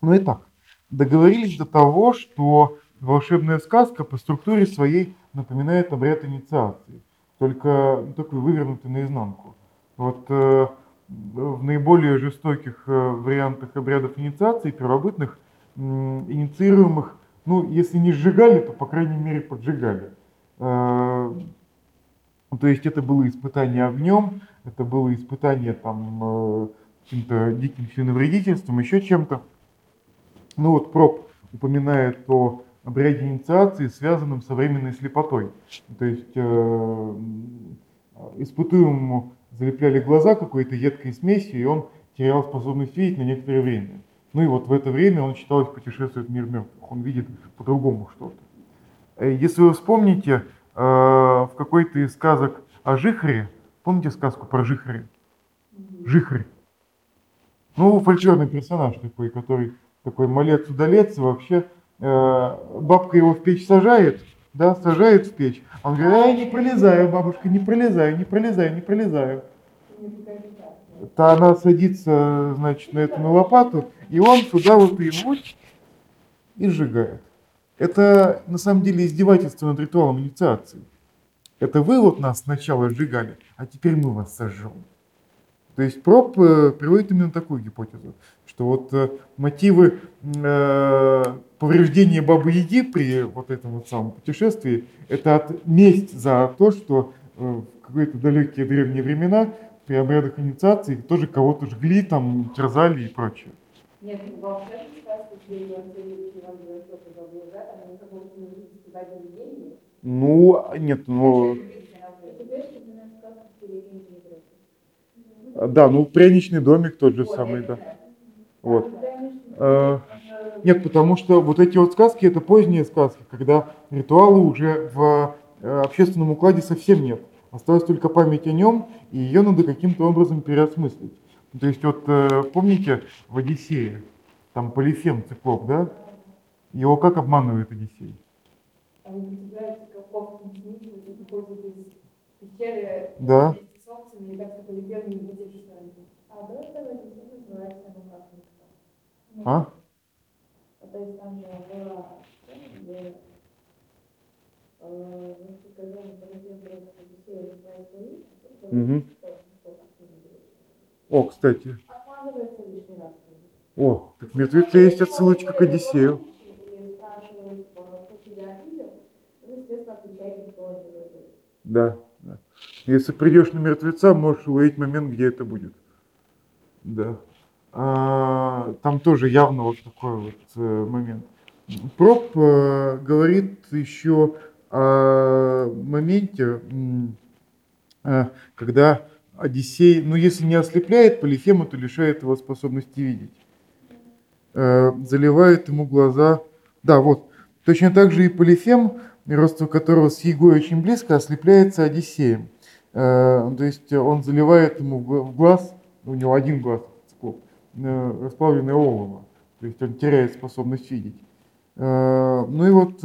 Ну и так, договорились до того, что волшебная сказка по структуре своей напоминает обряд инициации, только такой вывернутый наизнанку. Вот э, в наиболее жестоких э, вариантах обрядов инициации первобытных инициируемых, ну, если не сжигали, то, по крайней мере, поджигали. Э, то есть это было испытание огнем, это было испытание там э, каким-то диким членовредительством, еще чем-то. Ну вот Проб упоминает о обряде инициации, связанном со временной слепотой. То есть э, испытуемому залепляли глаза какой-то едкой смесью, и он терял способность видеть на некоторое время. Ну и вот в это время он считалось путешествует в мир мертвых, он видит по-другому что-то. Э, если вы вспомните, э, в какой-то из сказок о Жихаре, помните сказку про Жихаре? Жихарь. Ну, фольклорный персонаж такой, который такой малец-удалец, вообще э, бабка его в печь сажает, да, сажает в печь. Он говорит, я не пролезаю, бабушка, не пролезаю, не пролезаю, не пролезаю. То она садится, значит, на эту на лопату, и он туда вот и и сжигает. Это на самом деле издевательство над ритуалом инициации. Это вы вот нас сначала сжигали, а теперь мы вас сожжем. То есть Проб э, приводит именно такую гипотезу, что вот э, мотивы э, повреждения Бабы Яги при вот этом вот самом путешествии, это от месть за то, что в какие-то далекие древние времена при обрядах инициации тоже кого-то жгли, там, терзали и прочее. Нет, ну, нет, ну... Да, ну пряничный домик тот же самый, да. Вот. А, нет, потому что вот эти вот сказки, это поздние сказки, когда ритуалы уже в э, общественном укладе совсем нет. Осталась только память о нем, и ее надо каким-то образом переосмыслить. То есть вот э, помните в Одиссее, там Полифем циклоп, да? Его как обманывает Одиссей? Да. А? Угу. О, кстати. О, так в мертвеце есть отсылочка к Одиссею. Да, да. Если придешь на мертвеца, можешь уловить момент, где это будет. Да. А, там тоже явно вот такой вот э, момент. Проб э, говорит еще о моменте, э, когда Одиссей, ну если не ослепляет Полифема, то лишает его способности видеть. Заливает ему глаза. Да, вот. Точно так же и Полифем, родство которого с Егой очень близко, ослепляется Одиссеем. То есть он заливает ему в глаз, у него один глаз, расплавленное олово. То есть он теряет способность видеть. Ну и вот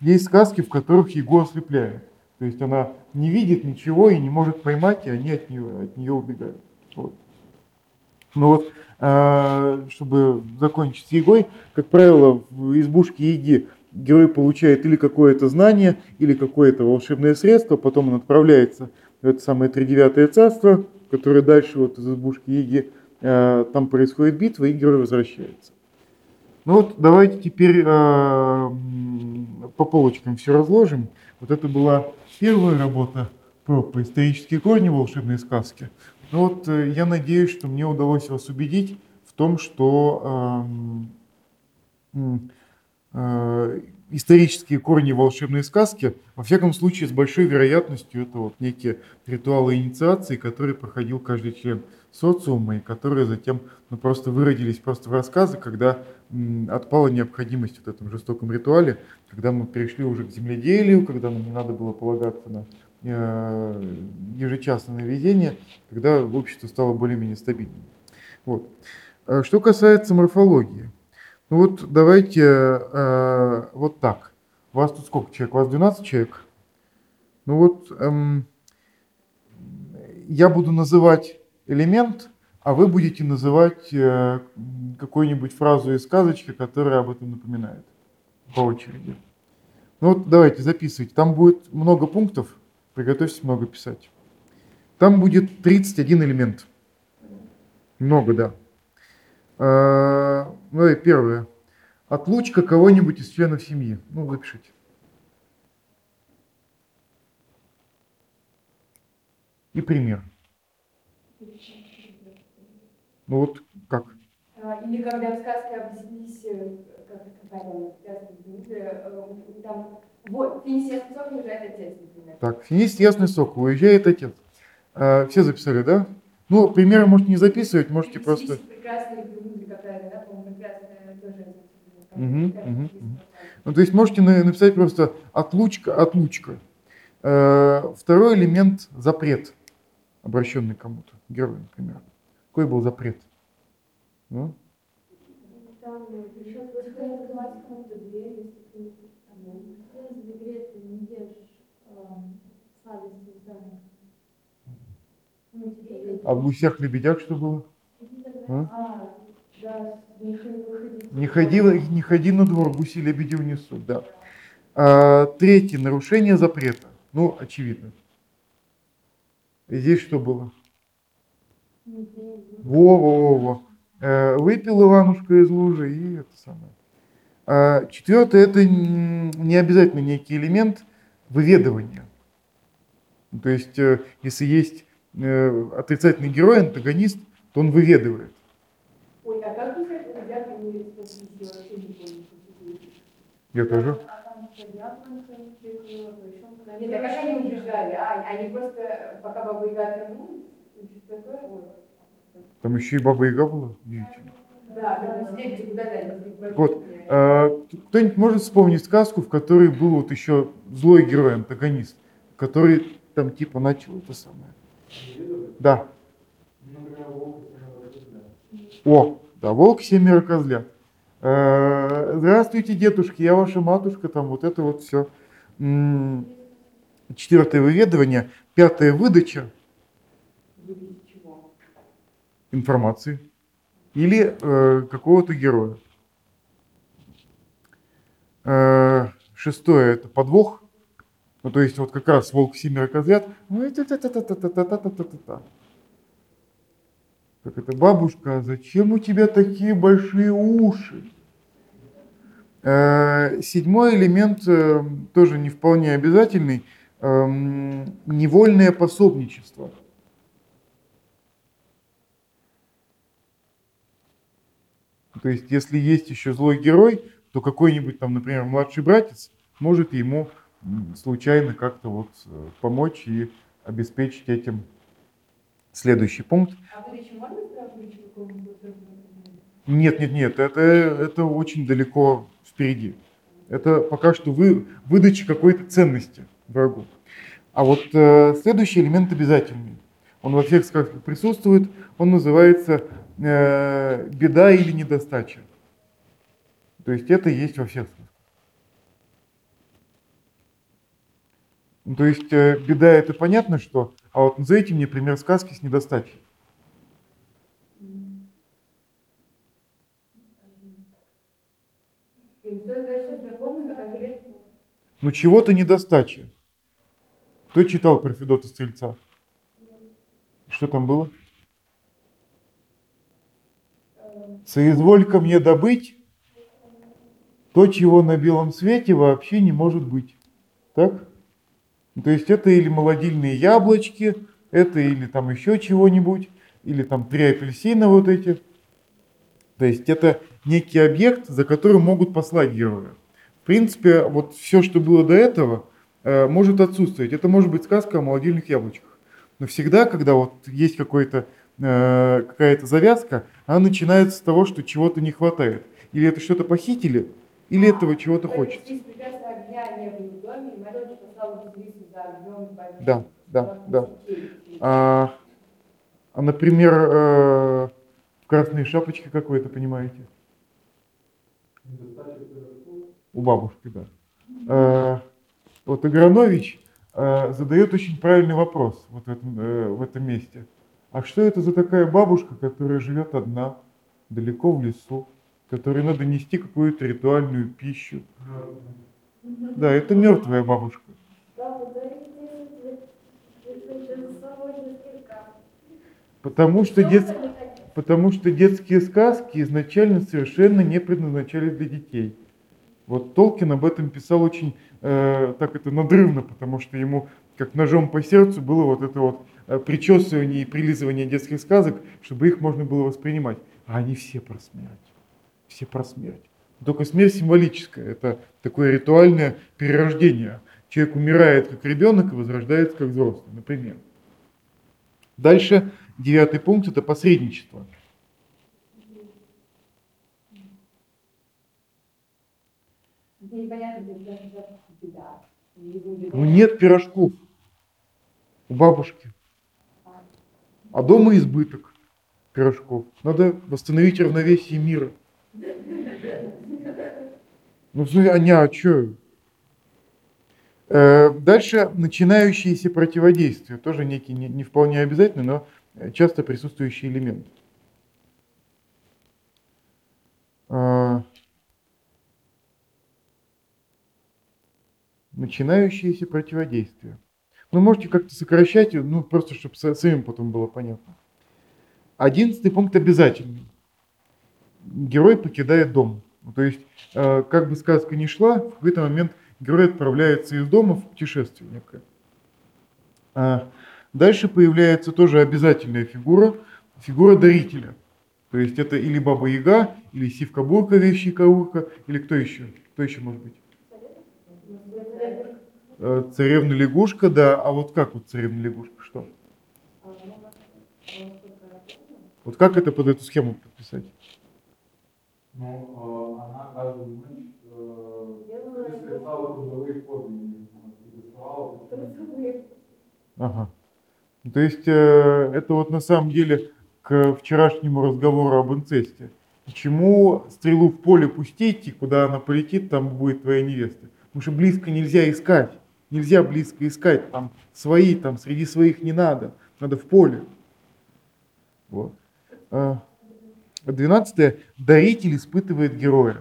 есть сказки, в которых Его ослепляют. То есть она не видит ничего и не может поймать, и они от нее, от нее убегают. Вот. Ну вот чтобы закончить с Егой, как правило, в избушке Еги герой получает или какое-то знание, или какое-то волшебное средство, потом он отправляется в это самое тридевятое царство, которое дальше вот из избушки Еги, там происходит битва, и герой возвращается. Ну вот давайте теперь а, по полочкам все разложим. Вот это была первая работа про, по исторические корни волшебной сказки. Ну вот э, я надеюсь, что мне удалось вас убедить в том, что э, э, исторические корни волшебной сказки, во всяком случае, с большой вероятностью, это вот некие ритуалы инициации, которые проходил каждый член социума, и которые затем ну, просто выродились просто в рассказы, когда м, отпала необходимость в этом жестоком ритуале, когда мы перешли уже к земледелию, когда нам не надо было полагаться на Э, ежечасное наведение, когда общество стало более-менее стабильным. Вот. А что касается морфологии, ну вот давайте э, вот так. У вас тут сколько человек? У вас 12 человек? Ну вот эм, я буду называть элемент, а вы будете называть э, какую-нибудь фразу из сказочки, которая об этом напоминает по очереди. Ну вот давайте записывайте. Там будет много пунктов. Приготовьтесь много писать. Там будет 31 элемент. Много, да. А, Ну и первое. Отлучка кого-нибудь из членов семьи. Ну, запишите. И пример. Ну вот как? А, Или когда в сказке объяснись, э, как это правильно, э, там, вот, Финис ясный сок уезжает отец, например. Так, финист ясный сок, уезжает отец. А, все записали, да? Ну, примеры можете не записывать, можете просто... Прекрасная какая-то, да, по-моему, прекрасная тоже мгм. какая-то. Ну, то есть можете на- написать просто отлучка, отлучка. Э, Второй элемент – запрет, обращенный кому-то, герою, например. Какой был запрет? Ну, Там еще открывать кому-то дверь, если ты там, в игре ты не ешь эм, сладости из домика. Ну, типа, ведь- а в гусях-лебедях что было? А? Не ходи, не ходи на двор, гуси лебеди унесут, да. А, третье – нарушение запрета. Ну, очевидно. Здесь что было? Не пей, Во, во, во, во. Э, Выпил Иванушка из лужи и это самое. А, Четвертое – это не обязательно некий элемент выведывания. То есть, э, если есть отрицательный герой, антагонист, то он выведывает. Ой, а как вы ребята? Я тоже. А. Нет, так а они убежали? А, они просто, пока баба Яга вернулась. Там еще и Баба Яга была. Удивительно. Да, да, Вот. А, Кто-нибудь может вспомнить сказку, в которой был вот еще злой герой, антагонист, который там типа начал это самое. Да. О, да, волк семеро козлят. Э, Здравствуйте, дедушки, я ваша матушка, там вот это вот все. Четвертое выведывание. Пятое выдача информации или э, какого-то героя. Э, шестое это подвох. Ну, то есть вот как раз волк семеро козлят. Ну, как это, бабушка, а зачем у тебя такие большие уши? Э, седьмой элемент, э, тоже не вполне обязательный, эм, невольное пособничество. То есть, если есть еще злой герой, то какой-нибудь там, например, младший братец может ему случайно как-то вот э, помочь и обеспечить этим следующий пункт. А вы еще можно? Нет, нет, нет, это, это очень далеко впереди. Это пока что вы, выдача какой-то ценности врагу. А вот э, следующий элемент обязательный. Он во всех сказках присутствует. Он называется э, беда или недостача. То есть это есть во всех сказках. Ну, то есть э, беда это понятно что, а вот назовите мне пример сказки с недостачей. Ну чего-то недостача. Кто читал про Федота Стрельца? Что там было? Соизволь-ка мне добыть то, чего на белом свете вообще не может быть. Так? Ну, То есть это или молодильные яблочки, это или там еще чего-нибудь, или там три апельсина вот эти. То есть это некий объект, за которым могут послать героя. В принципе, вот все, что было до этого, э, может отсутствовать. Это может быть сказка о молодильных яблочках. Но всегда, когда вот есть какой-то, э, какая-то завязка, она начинается с того, что чего-то не хватает. Или это что-то похитили, или этого чего-то хочется. Огня не было в доме, и Мария послала Василису за огнем. Да, да, да. А, а, например, э, в красной шапочке какой-то, понимаете? У бабушки, да. Э, вот Агранович э, задает очень правильный вопрос вот в этом, э, в этом месте. А что это за такая бабушка, которая живет одна, далеко в лесу, которой надо нести какую-то ритуальную пищу? Да, это мертвая бабушка. Потому что, дет- потому что детские сказки изначально совершенно не предназначались для детей. Вот Толкин об этом писал очень э, так это надрывно, потому что ему как ножом по сердцу было вот это вот э, причесывание и прилизывание детских сказок, чтобы их можно было воспринимать. А они все про смерть. Все про смерть. Только смерть символическая. Это такое ритуальное перерождение. Человек умирает как ребенок и возрождается как взрослый, например. Дальше девятый пункт – это посредничество. Ну нет пирожков у бабушки. А дома избыток пирожков. Надо восстановить равновесие мира. Ну, смысле, а а чё? Э, Дальше начинающиеся противодействия. Тоже некий не, не вполне обязательный, но э, часто присутствующий элемент. А, Начинающиеся противодействия. Ну, можете как-то сокращать, ну, просто чтобы самим потом было понятно. Одиннадцатый пункт обязательный. Герой покидает дом. Ну, То есть, э, как бы сказка ни шла, в какой-то момент герой отправляется из дома в путешествие некое. А Дальше появляется тоже обязательная фигура, фигура дарителя. То есть это или Баба Яга, или Сивка Бурка, вещи Каурка, или кто еще? Кто еще может быть? Э, Царевна лягушка, да. А вот как вот царевна лягушка? Что? Вот как это под эту схему подписать? Ну, э, она каждую ночь э, совершала трудовые подвиги. Она существовала, почему- Ага. Ну, То есть э, это вот на самом деле к вчерашнему разговору об инцесте. Почему стрелу в поле пустить, и куда она полетит, там будет твоя невеста? Потому что близко нельзя искать. Нельзя близко искать. Там свои, там среди своих не надо. Надо в поле. Вот. А, Двенадцатое. Даритель испытывает героя.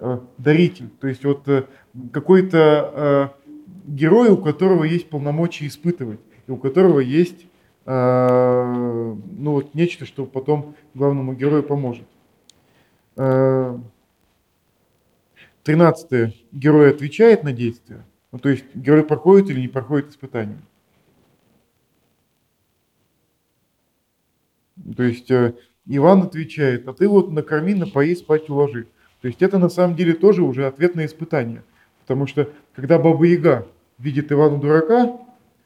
Э, Даритель. То есть вот э, какой-то э, герой, у которого есть полномочия испытывать, и у которого есть ну, вот нечто, что потом главному герою поможет. Э, Тринадцатое. Герой отвечает на действия. Ну, то есть герой проходит или не проходит испытание. То есть э, Иван отвечает, а ты вот накорми, напои, спать уложи. То есть это на самом деле тоже уже ответ на испытание. Потому что когда Баба Яга видит Ивана дурака,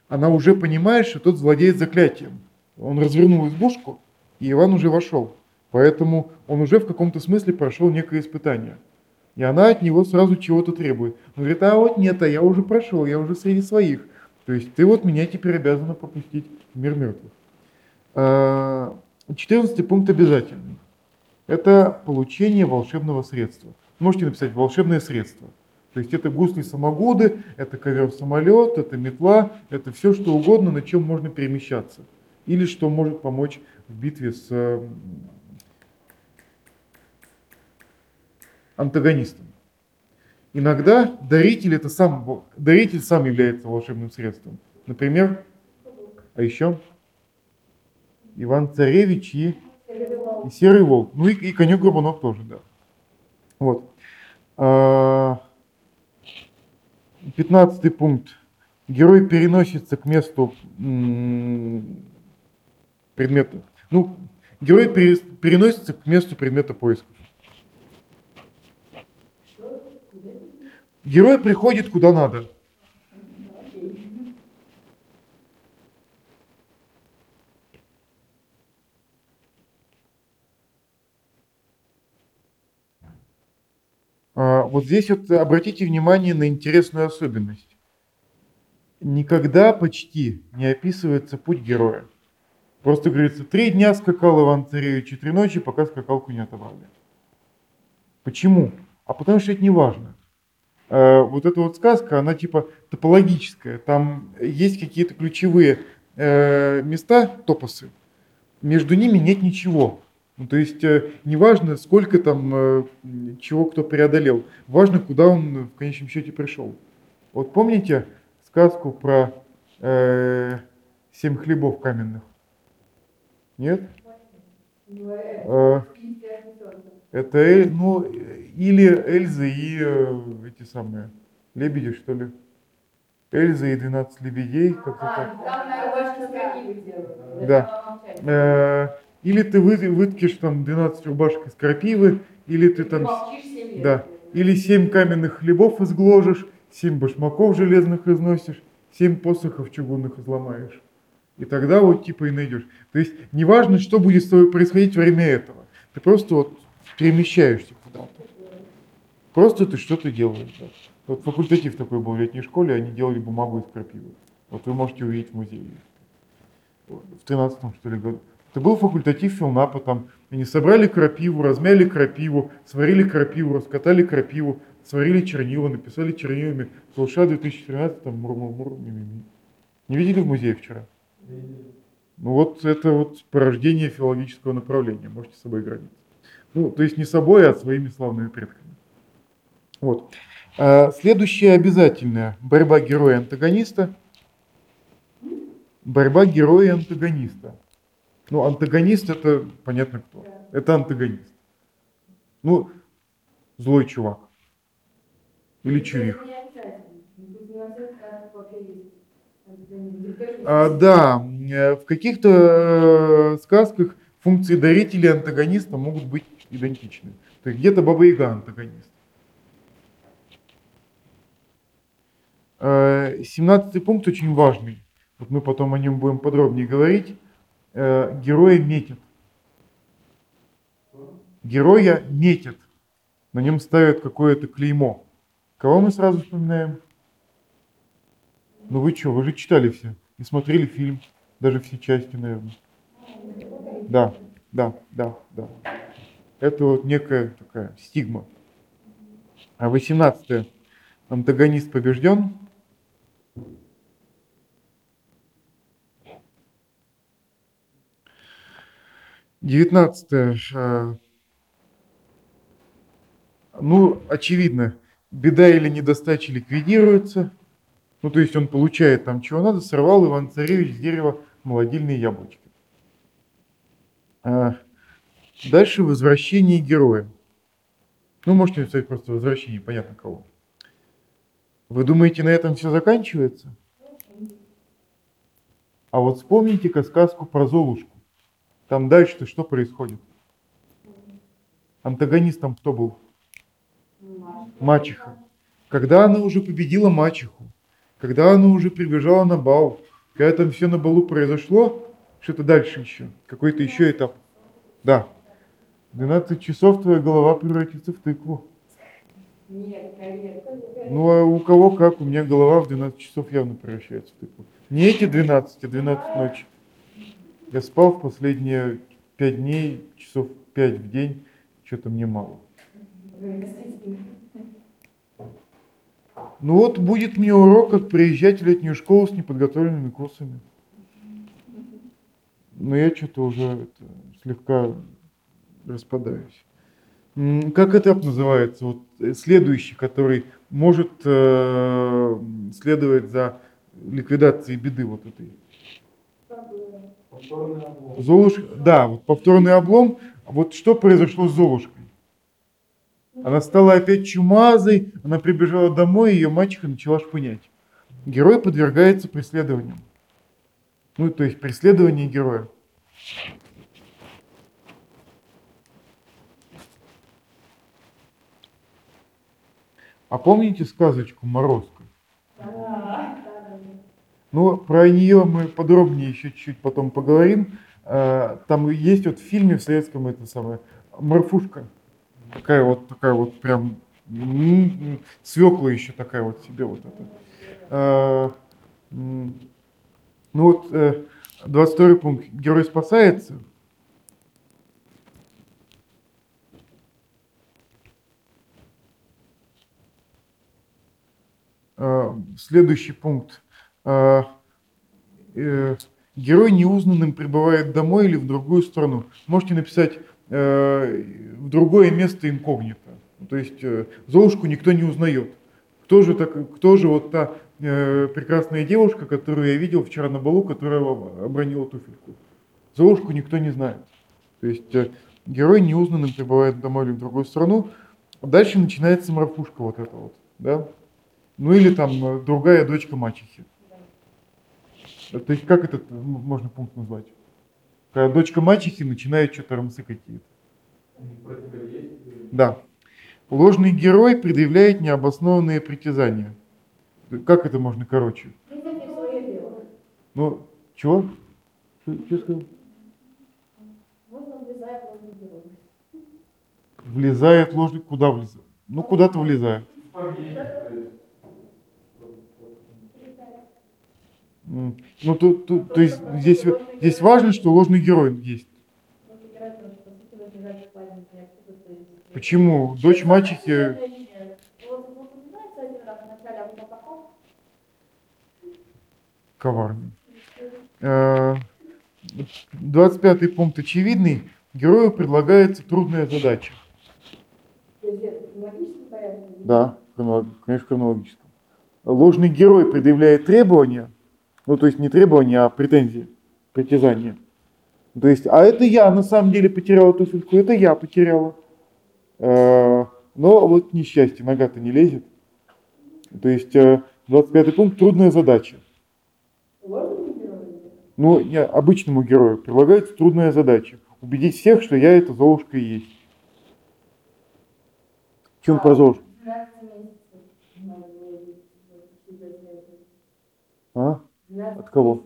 она уже понимает, что тот владеет заклятием. Он развернул избушку, и Иван уже вошел. Поэтому он уже в каком-то смысле прошел некое испытание. И она от него сразу чего-то требует. Он говорит, а вот нет, а я уже прошел, я уже среди своих. То есть ты вот меня теперь обязана пропустить в мир мертвых. А, 14 пункт обязательный. Это получение волшебного средства. Можете написать волшебное средство. То есть это гусли-самогуды, это ковер-самолет, это метла, это все что угодно, на чем можно перемещаться. Или что может помочь в битве с э, антагонистом. Иногда даритель, это сам, даритель сам является волшебным средством. Например, а еще Иван Царевич и, и Серый Волк. Ну и, и конек Горбунок тоже, да. Вот. А, Пятнадцатый пункт. Герой переносится к месту предмета. Ну, герой пере- переносится к месту предмета поиска. Герой приходит куда надо. А, Вот здесь вот обратите внимание на интересную особенность. Никогда почти не описывается путь героя. Просто говорится, три дня скакал Иван Царевич и три ночи, пока скакалку не отобрали. Почему? А потому что это не важно. Э, Вот эта вот сказка, она типа топологическая. Там есть какие-то ключевые э, места, топосы, между ними нет ничего. Ну, то есть э, неважно, сколько там э, чего кто преодолел, важно, куда он в конечном счете пришел. Вот помните сказку про э, семь хлебов каменных? Нет? Это Э, это Эль- ну, или Эльза и э, эти самые лебеди, что ли? Эльза и 12 лебедей, как-то так. А, делают. Да. Или ты вы, выткишь там 12 рубашек из крапивы, или ты там... Да. Или 7 каменных хлебов изгложишь, 7 башмаков железных износишь, 7 посохов чугунных изломаешь. И тогда вот типа и найдешь. То есть неважно, что будет с тобой происходить во время этого. Ты просто вот перемещаешься куда-то. Просто ты что-то делаешь. да. Вот факультатив такой был в летней школе, они делали бумагу из крапивы. Вот вы можете увидеть в музее. Вот, В 13 что ли году. Это был факультатив филнапа, там они собрали крапиву, размяли крапиву, сварили крапиву, раскатали крапиву, сварили чернила, написали чернилами Слуша 2013, там мур-мур-мур, ми-ми-ми. Не видели в музее вчера? Ну вот это вот порождение филологического направления, можете с собой границы. Ну, то есть не собой, а своими славными предками. Вот. А, Следующее обязательное. Борьба героя и антагониста. Борьба героя и антагониста. Ну, антагонист это понятно кто. Это антагонист. Ну, злой чувак. Или. Ну, антагонист. Тоже А, да, э, в каких-то э, сказках функции дарителя и антагониста могут быть идентичны. То есть где-то Баба Яга антагонист. Э, 17 пункт очень важный. Вот мы потом о нем будем подробнее говорить. Э, Героя метят. Героя метят. На нем ставят какое-то клеймо. Кого мы сразу вспоминаем? Ну вы что, вы же читали все и смотрели фильм, даже все части, наверное. Да, да, да, да. Это вот некая такая стигма. А 18 антагонист побежден. Девятнадцатое. э, Ну, очевидно, беда или недостача ликвидируется. Ну, то есть он получает там чего надо, сорвал Иван Царевич с дерева молодильные яблочки. А, Дальше возвращение героя. Ну, можете написать просто возвращение, понятно кого. Вы думаете, на этом все заканчивается? А вот вспомните-ка сказку про Золушку. Там дальше-то что происходит? Антагонистом кто был? Мачеха. Когда она уже победила мачеху, когда она уже прибежала на бал, когда там все на балу произошло, что-то дальше еще, какой-то еще этап. Да. 12 часов твоя голова превратится в тыкву. Нет. Ну а у кого как? У меня голова в 12 часов явно превращается в тыкву. Не эти 12, а 12 ночи. Я спал в последние 5 дней, часов 5 в день, что-то мне мало. Ну вот будет мне урок, как приезжать в летнюю школу с неподготовленными курсами. Но я что-то уже это, слегка распадаюсь. Как этап называется? Вот э, следующий, который может э, следовать за ликвидацией беды вот этой. Повторный облом. Золушка, да, вот повторный облом. Вот что произошло с Золушкой? Она стала опять чумазой, она прибежала домой, и ее мачеха начала шпынять. Герой подвергается преследованиям. Ну, то есть преследование героя. А помните сказочку «Морозко»? Ну, про нее мы подробнее еще чуть-чуть потом поговорим. Э, Там есть вот в фильме в советском это самое морфушка. Такая вот, такая вот прям свекла еще такая вот себе вот это. Э, Ну вот, э, 22 пункт. Герой спасается. Э, Следующий пункт. Э, э, Герой неузнанным прибывает домой или в другую страну. Можете написать э, в другое место инкогнито. То есть э, Золушку никто не узнает. Кто же, так, кто же вот та э, прекрасная девушка, которую я видел вчера на балу, которая обронила туфельку? Золушку никто не знает. То есть э, герой неузнанным прибывает домой или в другую страну. Дальше начинается морфушка вот эта вот, да? Ну или там э, другая дочка мачехи. То есть как этот можно пункт назвать? Когда дочка мачехи начинает что-то рамсы какие-то. Противодействие. Да. Ложный герой предъявляет необоснованные притязания. Как это можно короче? Ну, чего? Что, что сказал? Влезает ложный, куда влезает? Ну, куда-то влезает. То Ну, тут, тут- то есть здесь, здесь важно, что ложный герой есть. То. Почему? Дочь потом потом. коварный. Э, 25 пункт очевидный. Герою предлагается трудная задача. То? Да, конечно, хронологическом. Ложный герой предъявляет требования, ну то есть не требования, а претензии, притязания. То есть, а это я на самом деле потеряла туфельку, это я потеряла. Э, Но вот несчастье, нога-то не лезет. То есть, э, 25 пункт, трудная задача. Ну, не, обычному герою предлагается трудная задача. Убедить всех, что я эта Золушка и есть. Чем про Золушку? 12 месяцев. надо было учитывать это. А? 12 От кого?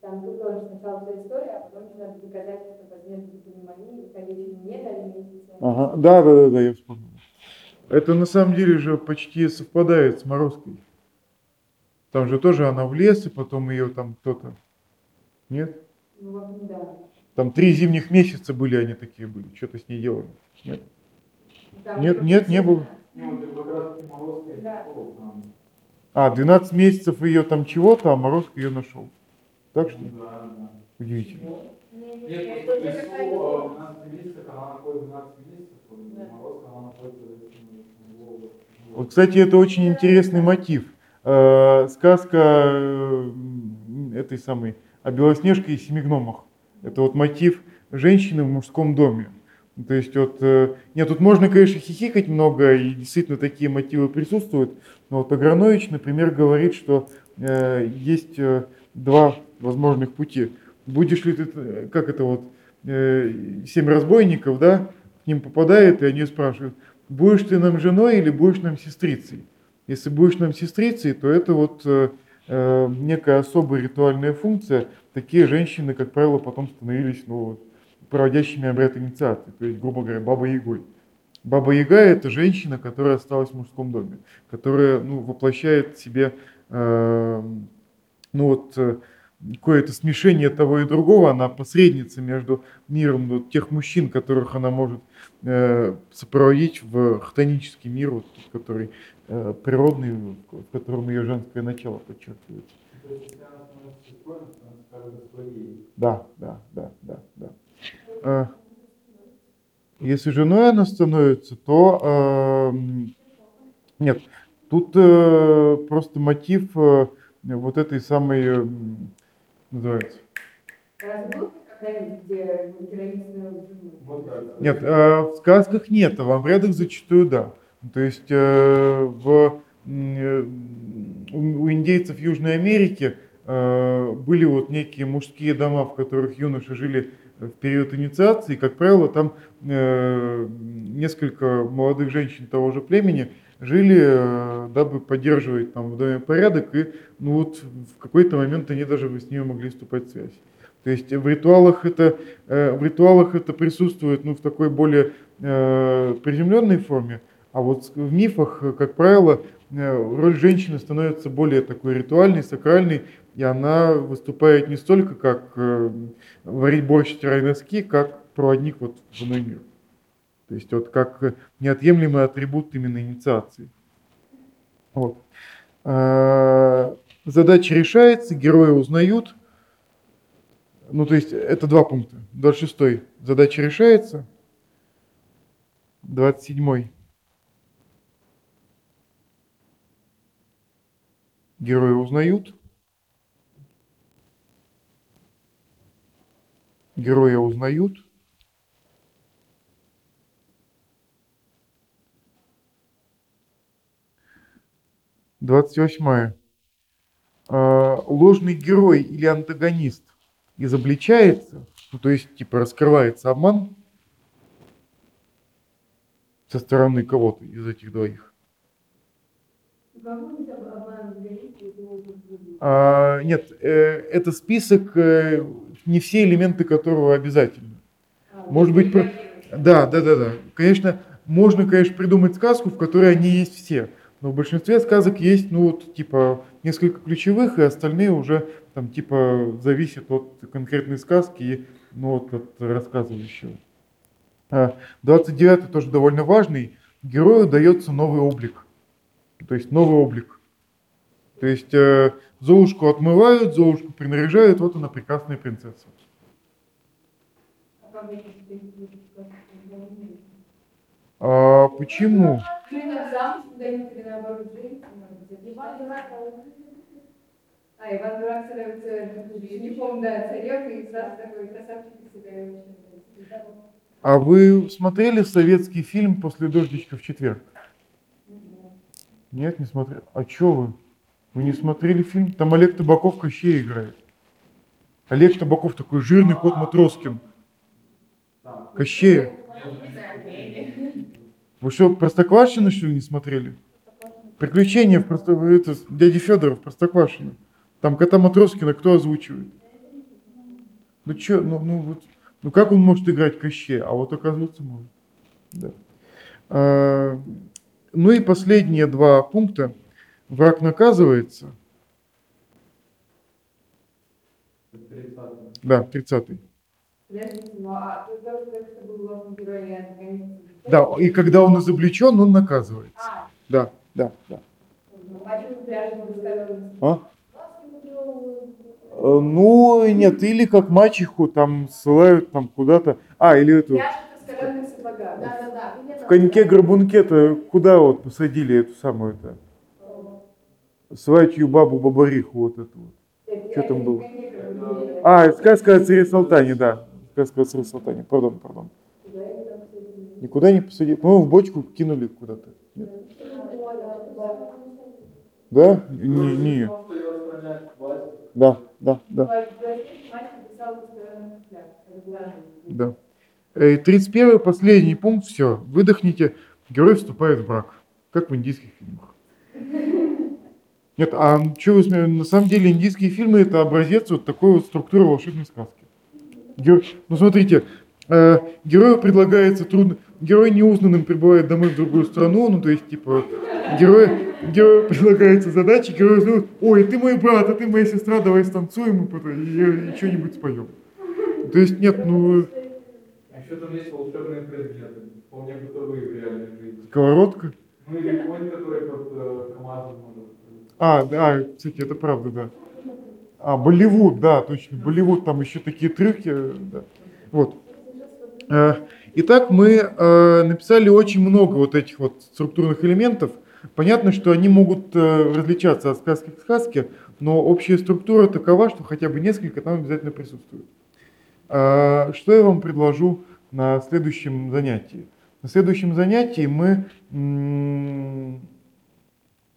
Там тут тоже сначала вся история, а потом нужно доказать, что возможно пневмонии, количество не дали месяца. Ага, да, да, да, да, я вспомнил. Это на самом деле же почти совпадает с Морозкой. Там же тоже она в лес, и потом ее там кто-то... Нет? Ну, да. Там три зимних месяца были, они такие были. Что-то с ней делали. Нет? Там Нет, нет, не было. Ну, это как раз и Да. Сокол там. А, 12 месяцев ее там чего-то, а Морозко ее нашел. Так что? Да, да. Удивительно. Не, Нет, лесу тема. 12 месяцев, она находится 12 месяцев, Да. Морозко она находится в Волге. Вот, кстати, это очень интересный мотив. Э, сказка э, этой самой о Белоснежке и семи гномах. Это вот мотив женщины в мужском доме. То есть вот, э, нет, тут можно, конечно, хихикать много, и действительно такие мотивы присутствуют, но вот Агранович, например, говорит, что э, есть э, два возможных пути. Будешь ли ты, э, как это вот, э, семь разбойников, да, к ним попадает, и они спрашивают, будешь ты нам женой или будешь нам сестрицей? Если будешь нам сестрицей, то это вот э, э, некая особая ритуальная функция. Такие женщины, как правило, потом становились ну, вот, проводящими обряд инициации, то есть, грубо говоря, баба Ягой. Баба Яга – это женщина, которая осталась в мужском доме, которая ну, воплощает в себе э, ну, вот, э, какое-то смешение того и другого, она посредница между миром вот, тех мужчин, которых она может э, сопроводить в хтонический мир, вот, который э, природный, в котором ее женское начало подчеркивается. Да, да, да, да, да. Э, Если женой она становится, то эм, нет, тут э, просто мотив э, вот этой самой м, называется. Нет, э, в сказках нет, а в обрядах зачастую да. То есть э, в, э, у индейцев Южной Америки э, были вот некие мужские дома, в которых юноши жили в период инициации. Как правило, там э, несколько молодых женщин того же племени жили, э, дабы поддерживать там в доме порядок, и ну вот в какой-то момент они даже с ними могли вступать в связь. То есть в ритуалах это, э, в ритуалах это присутствует ну, в такой более э, приземленной форме, а вот в мифах, как правило, э, роль женщины становится более такой ритуальной, сакральной, и она выступает не столько как э, варить борщ, стирать носки, как проводник вот в иной мир. То есть вот как э, неотъемлемый атрибут именно инициации. Вот. Э, Задача решается, герои узнают, Ну, то есть это два пункта. 26 задача решается. 27 герои узнают. Героя узнают. Двадцать восьмая. Ложный герой или антагонист изобличается, ну, то есть типа раскрывается обман со стороны кого-то из этих двоих. А, нет, э, это список, э, не все элементы которого обязательны. Может быть, про- Да, да, да, да. Конечно, можно, конечно, придумать сказку, в которой они есть все. Но в большинстве сказок есть, ну, вот, типа, несколько ключевых, и остальные уже, там, типа, зависят от конкретной сказки и, ну, вот, от рассказывающего. А, 29 тоже довольно важный. Герою дается новый облик. То есть новый облик. То есть э, Золушку отмывают, Золушку принаряжают, вот она прекрасная принцесса. А почему? А А, вы смотрели советский фильм «После дождичка в четверг»? Нет, не смотрели. А чё вы? Вы не смотрели фильм? Там Олег Табаков Кощей играет. Олег Табаков такой жирный кот Матроскин. Кощея. Вы что, Простоквашино, что ли, не смотрели? Приключения в Просто... это, дяди Федора в Простоквашино. Там кота Матроскина кто озвучивает? Ну чё, ну, ну вот, ну как он может играть Кощея? А вот оказывается может. Да. А, ну и последние два пункта. Враг наказывается. Да, 30-й. Подождите, ну а. Да, и когда он изобличен, он наказывается. А, Да, да, да. недосказанность? А? Э, Ну, нет, или как мачеху там ссылают там куда-то. А, или эту, в коньке-горбунке-то куда вот посадили эту самую-то? Сватью бабу Бабариху вот эту вот. Чё там было? А, сказка о царе Салтане, да. Сказка о царе Салтане, пардон, пардон. Никуда не посадили. Ну, в бочку кинули куда-то. Нет. Да? Не, не. Да, да, да. Да. Э, 31 последний пункт, все, выдохните, герой вступает в брак, как в индийских фильмах. Нет, а что вы смеете? На самом деле индийские фильмы это образец вот такой вот структуры волшебной сказки. Гер- Ну смотрите, э, герою предлагается трудно... Герой неузнанным прибывает домой в другую страну, ну то есть типа герой, герою предлагается задача, герой зовут, ой, ты мой брат, а ты моя сестра, давай станцуем и, и, и что-нибудь споем. То есть нет, ну Еще там есть волшебные предметы, вполне бытовые в реальной жизни. сковородка. Ну или конь, который под э, КамАЗом А, да, кстати, это правда, да. А, Болливуд, да, точно, Болливуд, там еще такие трюки, да. Вот. Э, Итак, мы э, написали очень много вот этих вот структурных элементов. Понятно, что они могут э, различаться от сказки к сказке, но общая структура такова, что хотя бы несколько там обязательно присутствует. Что я вам предложу на следующем занятии? На следующем занятии мы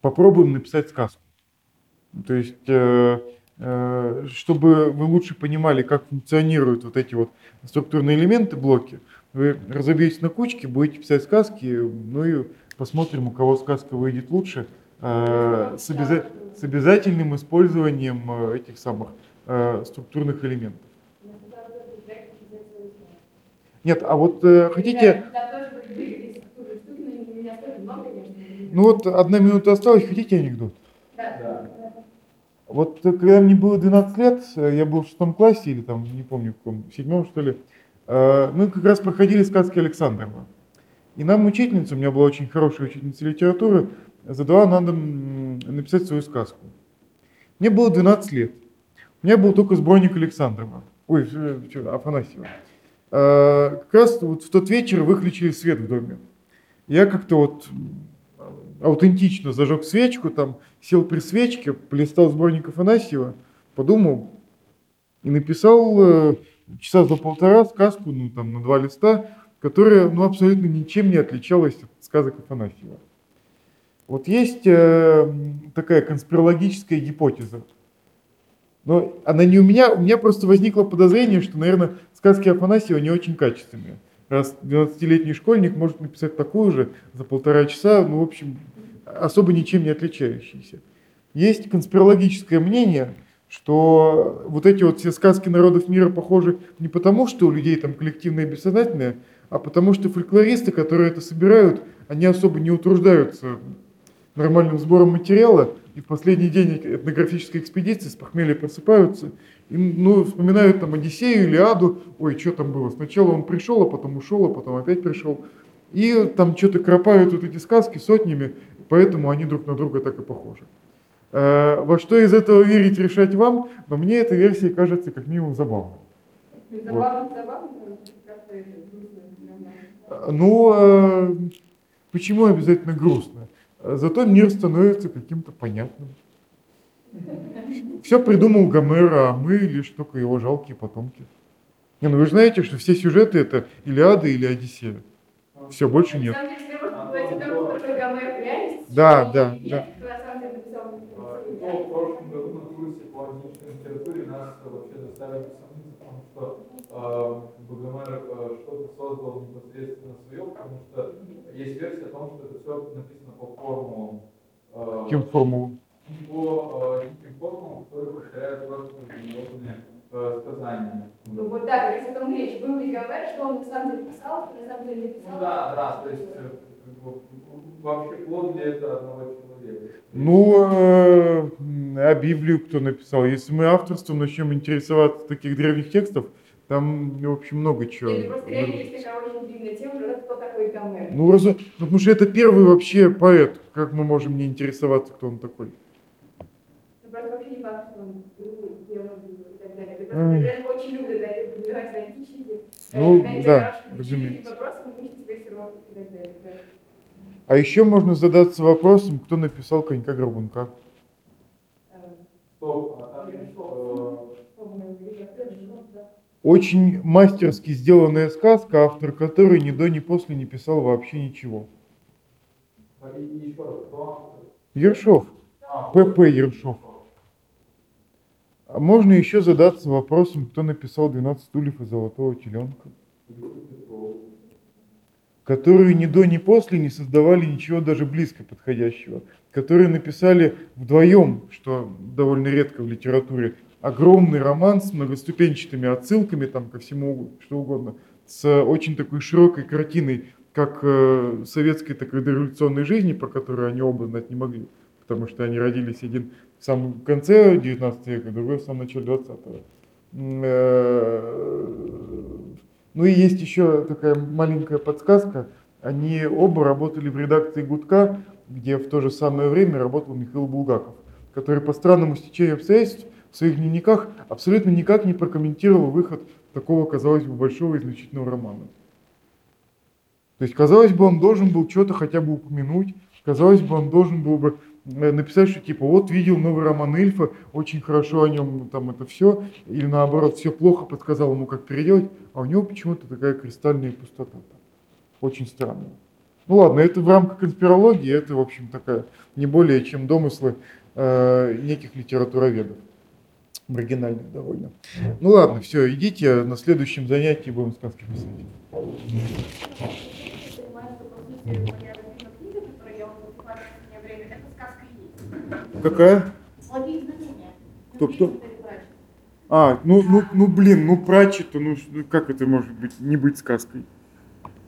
попробуем написать сказку. То есть, э, э, чтобы вы лучше понимали, как функционируют вот эти вот структурные элементы, блоки, вы разобьетесь на кучки, будете писать сказки, ну и посмотрим, у кого сказка выйдет лучше, э, с, обяза- с обязательным использованием этих самых структурных элементов. Нет, а вот хотите, Да, тоже были двигались структуры, штуки, но у меня тоже много, конечно. Ну вот одна минута осталась, хотите анекдот? Да. Да. Вот когда мне было 12 лет, э, я был в шестом классе или там, не помню в каком, в седьмом что ли, э, мы как раз проходили сказки Александрова. И нам учительница, у меня была очень хорошая учительница литературы, задала надо написать свою сказку. Мне было 12 лет. У меня был только сборник Александрова. ой, э, Афанасьева. Как раз вот в тот вечер выключили свет в доме. Я как-то вот аутентично зажег свечку, там сел при свечке, полистал сборник Афанасьева, подумал и написал э, часа за полтора сказку, ну там на два листа, которая ну, абсолютно ничем не отличалась от сказок Афанасьева. Вот есть э, такая конспирологическая гипотеза. Но она не у меня, у меня просто возникло подозрение, что, наверное, сказки Афанасьева не очень качественные. Раз 12-летний школьник может написать такую же за полтора часа, ну, в общем, особо ничем не отличающийся. Есть конспирологическое мнение, что вот эти вот все сказки народов мира похожи не потому, что у людей там коллективное бессознательное, а потому что фольклористы, которые это собирают, они особо не утруждаются нормальным сбором материала, и в последний день этнографической экспедиции с похмелья просыпаются, и, ну, вспоминают там Одиссею, Илиаду, ой, что там было, сначала он пришел, а потом ушел, а потом опять пришел, и там что-то кропают вот эти сказки сотнями, поэтому они друг на друга так и похожи. Э, Во что из этого верить, решать вам, но мне эта версия кажется как минимум забавной. Забавно, нормально. Э, Ну, э, почему обязательно грустно? Зато мир становится каким-то понятным. Все придумал Гомер, а мы лишь только его жалкие потомки. Не, ну вы же знаете, что все сюжеты это Илиада или Одиссея. Все, больше нет. На самом деле, если можно говорить реальности, Да, то да, да. кто на самом деле написал эту и то в прошлом году на курсе по античной литературе нас вообще заставили сомниться в том, что Богомер э, что-то создал непосредственно свое, потому что есть версия о том, что это все написано по формулам. э, Кем формулу? по э, неким формулам, которые повторяют международные э, сказания. Ну вот да, как раз о том речь. Был ли Гомер, что он на самом деле писал, что на самом деле не Ну писал. да, да, то есть вообще плод ли это одного человека? Ну, э, а Библию кто написал? Если мы авторством начнем интересоваться таких древних текстов, там, в общем, много чего. Или просто реально есть такая очень длинная тема, что кто такой Гомер. Ну, разу- ну, потому что это первый вообще поэт. Как мы можем не интересоваться, кто он такой? Ну, просто вообще не он был, где он и так далее. Просто очень любят да, это выбирать античности. Ну, да, разумеется. Вопросы, мы себе все равно и так далее. А еще можно задаться вопросом, кто написал конька-горбунка. Э, Стоп, а есть, э. Очень мастерски сделанная сказка, автор которой ни до, ни после не писал вообще ничего. а? Ершов, А, П.П. Ершов. А можно еще задаться вопросом, кто написал «12 стульев и золотого теленка», которые ни до, ни после не создавали ничего даже близко подходящего, которые написали вдвоем, что довольно редко в литературе, огромный роман с многоступенчатыми отсылками там ко всему, что угодно, с очень такой широкой картиной, как э, советской, так и дореволюционной жизни, про которую они оба знать не могли, потому что они родились один в самом конце 19 века, другой в самом начале 20-го. М, э, Ну и есть еще такая маленькая подсказка. Они оба работали в редакции «Гудка», где в то же самое время работал Михаил Булгаков, который по странному стечению обстоятельств в своих дневниках абсолютно никак не прокомментировал выход такого, казалось бы, большого и значительного романа. То есть, казалось бы, он должен был что-то хотя бы упомянуть, казалось бы, он должен был бы написать, что типа вот видел новый роман Ильфа, очень хорошо о нем там это все, или наоборот, все плохо, подсказал ему, как переделать, а у него почему-то такая кристальная пустота. там. Очень странно. Ну ладно, это в рамках конспирологии, это, в общем, такая не более чем домыслы э, неких литературоведов. Маргинальных довольно. Ну ладно, все, идите, на следующем занятии будем сказки писать. понимаю, что по сути моя любимая книга, которую я вот покупаю в последнее время, это сказка есть. Какая? Кто, кто? А, ну, ну, ну блин, ну Пратчетт, ш- ну, как это может быть, не быть сказкой?